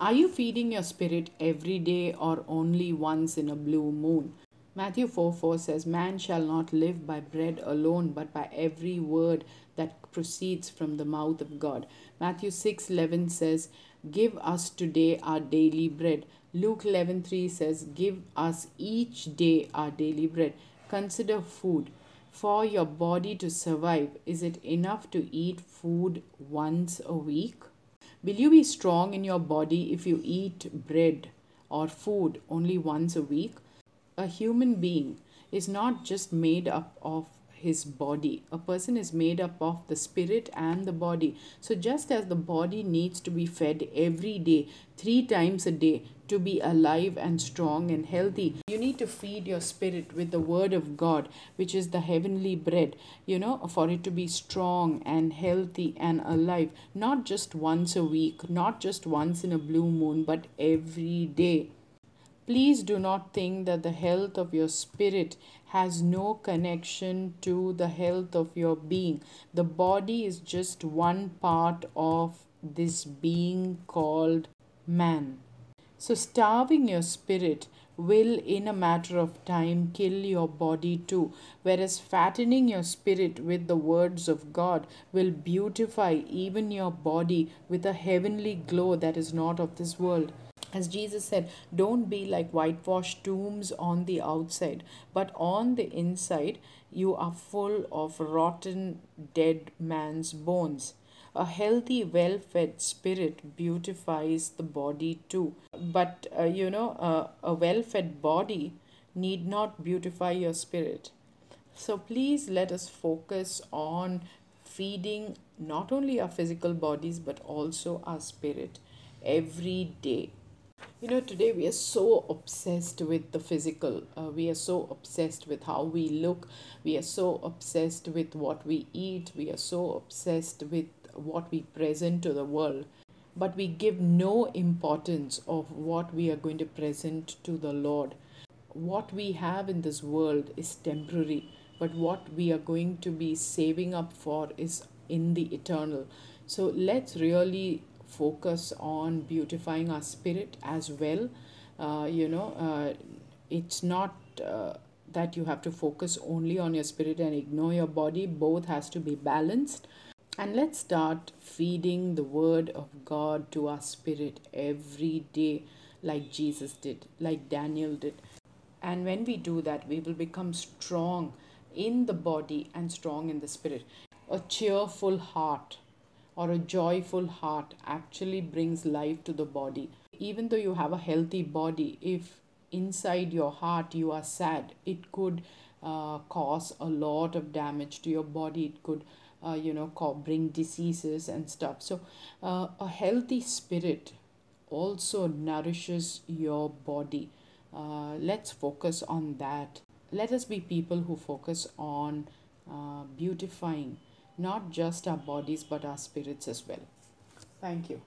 Are you feeding your spirit every day or only once in a blue moon? Matthew 4 4 says, Man shall not live by bread alone, but by every word that proceeds from the mouth of God. Matthew 6 11 says, Give us today our daily bread. Luke 11 3 says, Give us each day our daily bread. Consider food. For your body to survive, is it enough to eat food once a week? Will you be strong in your body if you eat bread or food only once a week? a human being is not just made up of his body. A person is made up of the spirit and the body. So, just as the body needs to be fed every day, three times a day, to be alive and strong and healthy, you need to feed your spirit with the word of God, which is the heavenly bread, you know, for it to be strong and healthy and alive, not just once a week, not just once in a blue moon, but every day. Please do not think that the health of your spirit has no connection to the health of your being. The body is just one part of this being called man. So, starving your spirit will, in a matter of time, kill your body too. Whereas fattening your spirit with the words of God will beautify even your body with a heavenly glow that is not of this world as Jesus said, don't be like whitewashed tombs on the outside, but on the inside, you are full of rotten, dead man's bones. A healthy, well fed spirit beautifies the body too. But, uh, you know, uh, a well fed body need not beautify your spirit. So please let us focus on feeding not only our physical bodies but also our spirit every day you know, today we are so obsessed with the physical. Uh, we are so obsessed with how we look. We are so obsessed with what we eat. We are so obsessed with what we present to the world. But we give no importance of what we are going to present to the Lord. What we have in this world is temporary, but what we are going to be saving up for is in the eternal. So let's really focus on beautifying our spirit as well. Uh, you know uh, it's not uh, that you have to focus only on your spirit and ignore your body. Both has to be balanced. And let's start feeding the word of god to our spirit every day like jesus did like daniel did. And when we do that we will become strong in the body and strong in the spirit. A cheerful heart or a joyful heart actually brings life to the body. Even though you have a healthy body, if inside your heart you are sad, it could uh, cause a lot of damage to your body. It could, uh, you know, bring diseases and stuff. So, uh, a healthy spirit also nourishes your body. Uh, let's focus on that. Let us be people who focus on uh, beautifying not just our bodies but our spirits as well. Thank you.